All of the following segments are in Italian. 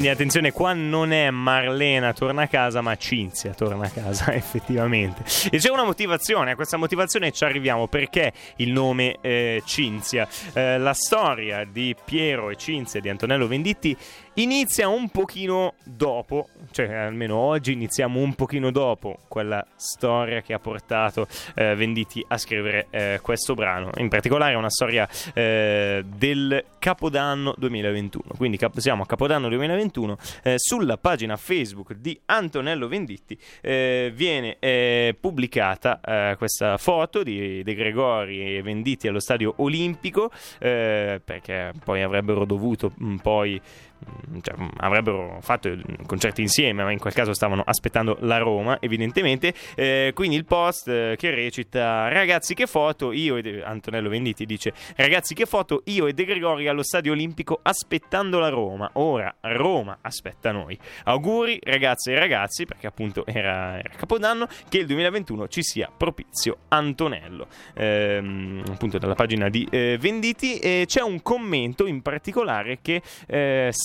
Quindi attenzione, qua non è Marlena torna a casa, ma Cinzia torna a casa, effettivamente. E c'è una motivazione, a questa motivazione ci arriviamo perché il nome eh, Cinzia. Eh, la storia di Piero e Cinzia di Antonello Venditti inizia un pochino dopo, cioè almeno oggi iniziamo un pochino dopo quella storia che ha portato eh, Venditti a scrivere eh, questo brano. In particolare è una storia eh, del Capodanno 2021. Quindi cap- siamo a Capodanno 2021. Eh, sulla pagina Facebook di Antonello Venditti eh, viene eh, pubblicata questa foto di De Gregori e Venditti allo stadio olimpico perché poi avrebbero dovuto mh, poi cioè, mm, avrebbero fatto concerti insieme, ma in quel caso stavano aspettando la Roma, evidentemente. Eh, quindi il post eh, che recita: Ragazzi, che foto! Io e De... Antonello Venditti dice: Ragazzi, che foto! Io e De Gregori allo stadio olimpico aspettando la Roma. Ora Roma aspetta noi. Auguri, ragazze e ragazzi, perché appunto era, era Capodanno. Che il 2021 ci sia propizio Antonello. Eh, appunto, dalla pagina di eh, Venditti. c'è un commento in particolare che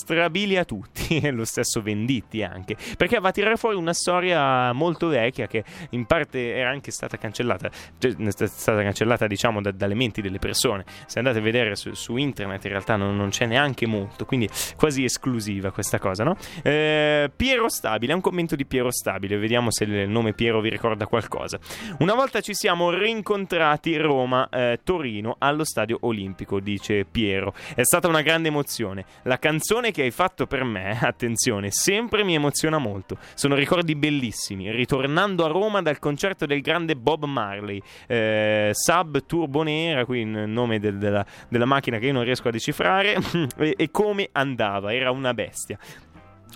eh, strabilia tutti, e lo stesso Venditti anche, perché va a tirare fuori una storia molto vecchia che in parte era anche stata cancellata, cioè è stata cancellata diciamo da, dalle menti delle persone. Se andate a vedere su, su internet in realtà non, non, c'è neanche molto, quindi quasi esclusiva questa cosa, no? Eh, Piero Stabile, un commento di Piero Stabile, vediamo se il nome Piero vi ricorda qualcosa. Una volta ci siamo rincontrati Roma-Torino eh, allo stadio olimpico, dice Piero. È stata una grande emozione. La canzone che hai fatto per me, attenzione, sempre mi emoziona molto. Sono ricordi bellissimi. Ritornando a Roma dal concerto del grande Bob Marley, eh, Sub Turbo Nera, qui il nome del, della, della, macchina che io non riesco a decifrare, e, e come andava, era una bestia.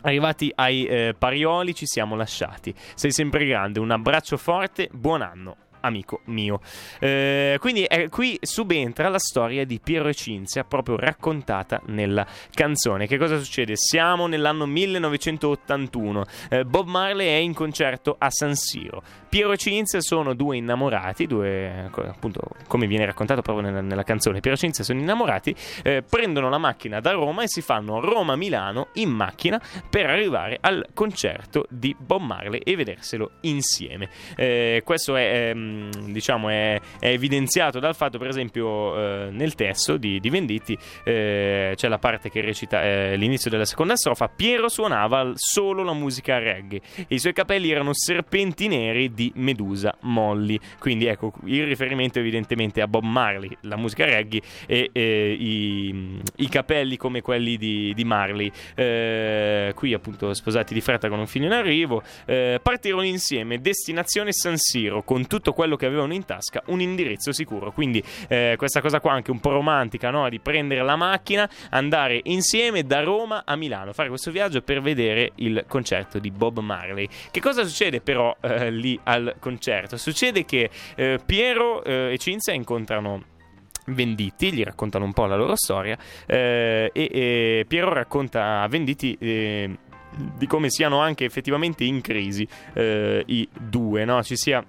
Arrivati ai eh, Parioli ci siamo lasciati. Sei sempre grande, un abbraccio forte, buon anno amico mio. Eh, quindi eh, qui subentra la storia di Piero e Cinzia, proprio raccontata nella canzone. Che cosa succede? Siamo nell'anno 1981. Eh, Bob Marley è in concerto a San Siro. Piero e Cinzia sono due innamorati, due, appunto, come viene raccontato proprio nella, nella canzone. Piero e Cinzia sono innamorati, eh, prendono la macchina da Roma e si fanno Roma-Milano in macchina per arrivare al concerto di Bob Marley e vederselo insieme. Eh, questo è ehm, diciamo è, è, evidenziato dal fatto, per esempio, eh, nel testo di, di Venditti eh, c'è la parte che recita eh, l'inizio della seconda strofa. Piero suonava solo la musica reggae e i suoi capelli erano serpenti neri di Medusa Molly. Quindi ecco il riferimento evidentemente a Bob Marley, la musica reggae e i, i, capelli come quelli di, di Marley. Eh, qui appunto sposati di fretta con un figlio in arrivo. Eh, partirono insieme, destinazione San Siro, con tutto quello che avevano in tasca, un indirizzo sicuro. Quindi eh, questa cosa qua anche un po' romantica, no? di prendere la macchina, andare insieme da Roma a Milano, fare questo viaggio per vedere il concerto di Bob Marley. Che cosa succede però eh, lì al concerto? Succede che eh, Piero eh, e Cinzia incontrano Venditti, gli raccontano un po' la loro storia eh, e, e, Piero racconta a Venditti eh, di come siano anche effettivamente in crisi eh, i due, no? ci sia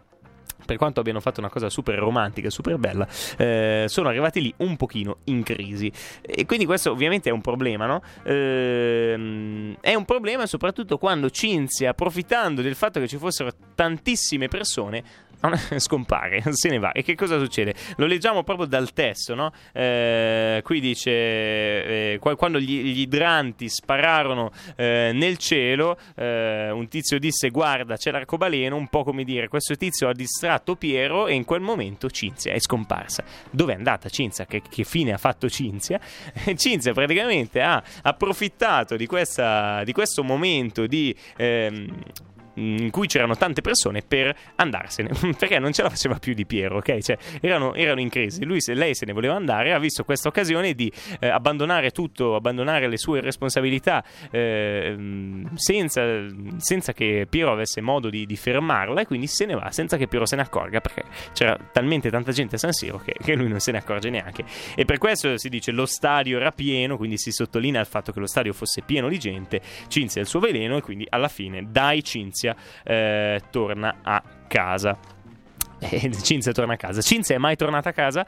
per quanto abbiano fatto una cosa super romantica super bella, eh, sono arrivati lì un pochino in crisi. E quindi questo ovviamente è un problema, no? Eh, è un problema soprattutto quando Cinzia, approfittando del fatto che ci fossero tantissime persone, scompare, se ne va. E che cosa succede? Lo leggiamo proprio dal testo, no? Eh, qui dice: eh, quando gli, gli, idranti spararono eh, nel cielo, eh, un tizio disse: Guarda, c'è l'arcobaleno. Un po' come dire, questo tizio ha distratto Piero e in quel momento Cinzia è scomparsa. Dove è andata Cinzia? Che, che fine ha fatto Cinzia? Cinzia praticamente ha approfittato di, questa, di questo momento di. Ehm, in cui c'erano tante persone per andarsene perché non ce la faceva più di Piero, ok? Cioè, erano, erano in crisi. Lui, se lei se ne voleva andare, ha visto questa occasione di eh, abbandonare tutto, abbandonare le sue responsabilità eh, senza, senza, che Piero avesse modo di, di, fermarla e quindi se ne va senza che Piero se ne accorga perché c'era talmente tanta gente a San Siro che, che lui non se ne accorge neanche. E per questo si dice lo stadio era pieno, quindi si sottolinea il fatto che lo stadio fosse pieno di gente, Cinzia il suo veleno e quindi alla fine dai Cinzia Cinzia eh, torna a casa. E Cinzia torna a casa. Cinzia è mai tornata a casa?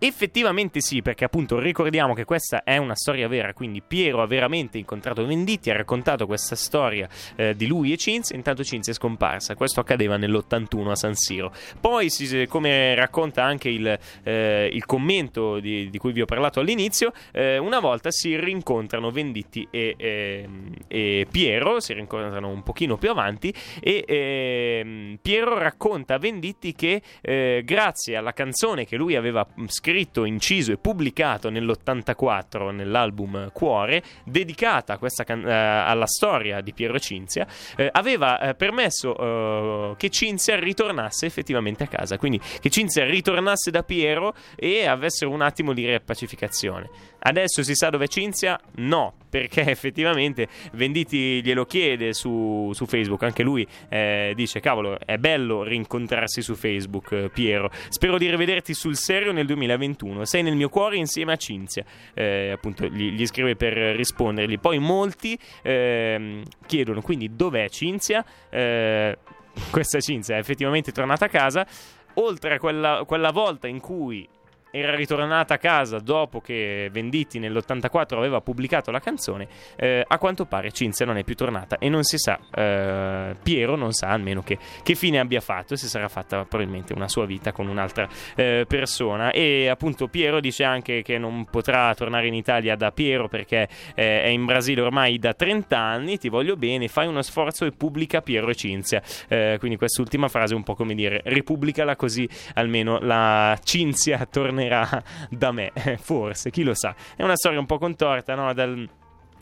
Effettivamente sì, perché appunto ricordiamo che questa è una storia vera, quindi Piero ha veramente incontrato Venditti, ha raccontato questa storia eh, di lui e Cinzia, intanto Cinzia è scomparsa, questo accadeva nell'81 a San Siro. Poi, si, come racconta anche il, eh, il commento di, di, cui vi ho parlato all'inizio, eh, una volta si rincontrano Venditti e, ehm, e, Piero, si rincontrano un pochino più avanti e ehm, Piero racconta a Venditti che eh, grazie alla canzone che lui aveva scritto scritto, inciso e pubblicato nell'84 nell'album Cuore, dedicata can- eh, alla storia di Piero Cinzia, eh, aveva eh, permesso eh, che Cinzia ritornasse effettivamente a casa, quindi che Cinzia ritornasse da Piero e avessero un attimo di riappacificazione. Adesso si sa dove è Cinzia? No, perché effettivamente Venditi glielo chiede su, su Facebook, anche lui eh, dice cavolo è bello rincontrarsi su Facebook eh, Piero, spero di rivederti sul serio nel 2021, sei nel mio cuore insieme a Cinzia, eh, appunto gli, gli, scrive per rispondergli, poi molti ehm, chiedono quindi dov'è Cinzia, eh, questa Cinzia è effettivamente tornata a casa, oltre a quella, quella volta in cui era ritornata a casa dopo che Venditti nell'84 aveva pubblicato la canzone, eh, a quanto pare Cinzia non è più tornata e non si sa, eh, Piero non sa almeno che, che, fine abbia fatto, se sarà fatta probabilmente una sua vita con un'altra eh, persona. E appunto Piero dice anche che non potrà tornare in Italia da Piero perché eh, è in Brasile ormai da 30 anni, ti voglio bene, fai uno sforzo e pubblica Piero e Cinzia, eh, quindi quest'ultima frase è un po' come dire ripubblicala così almeno la Cinzia torna tornerà da me, forse, chi lo sa. È una storia un po' contorta, no? Dal,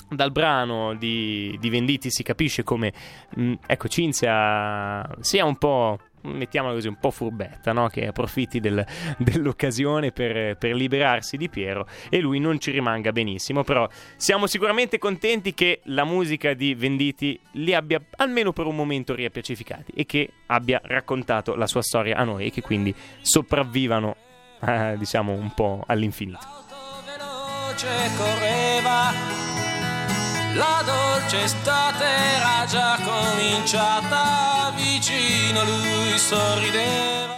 dal brano di, di, Venditi si capisce come, mh, mm, ecco, Cinzia sia un po' mettiamola così, un po' furbetta, no? che approfitti del, dell'occasione per, per, liberarsi di Piero e lui non ci rimanga benissimo, però siamo sicuramente contenti che la musica di Venditi li abbia almeno per un momento riappacificati e che abbia raccontato la sua storia a noi e che quindi sopravvivano eh, diciamo un po' all'infinito. correva, la dolce estate era già cominciata, vicino lui sorrideva